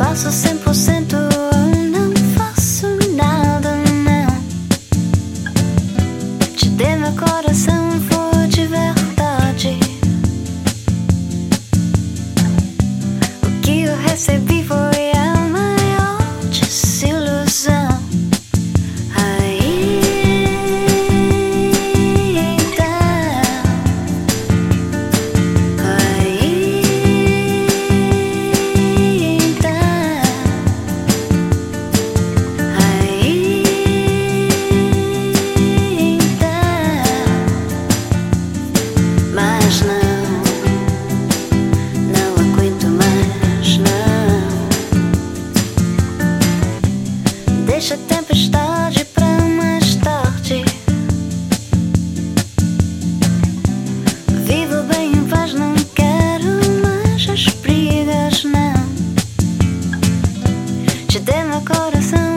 faço 100% te dê meu coração.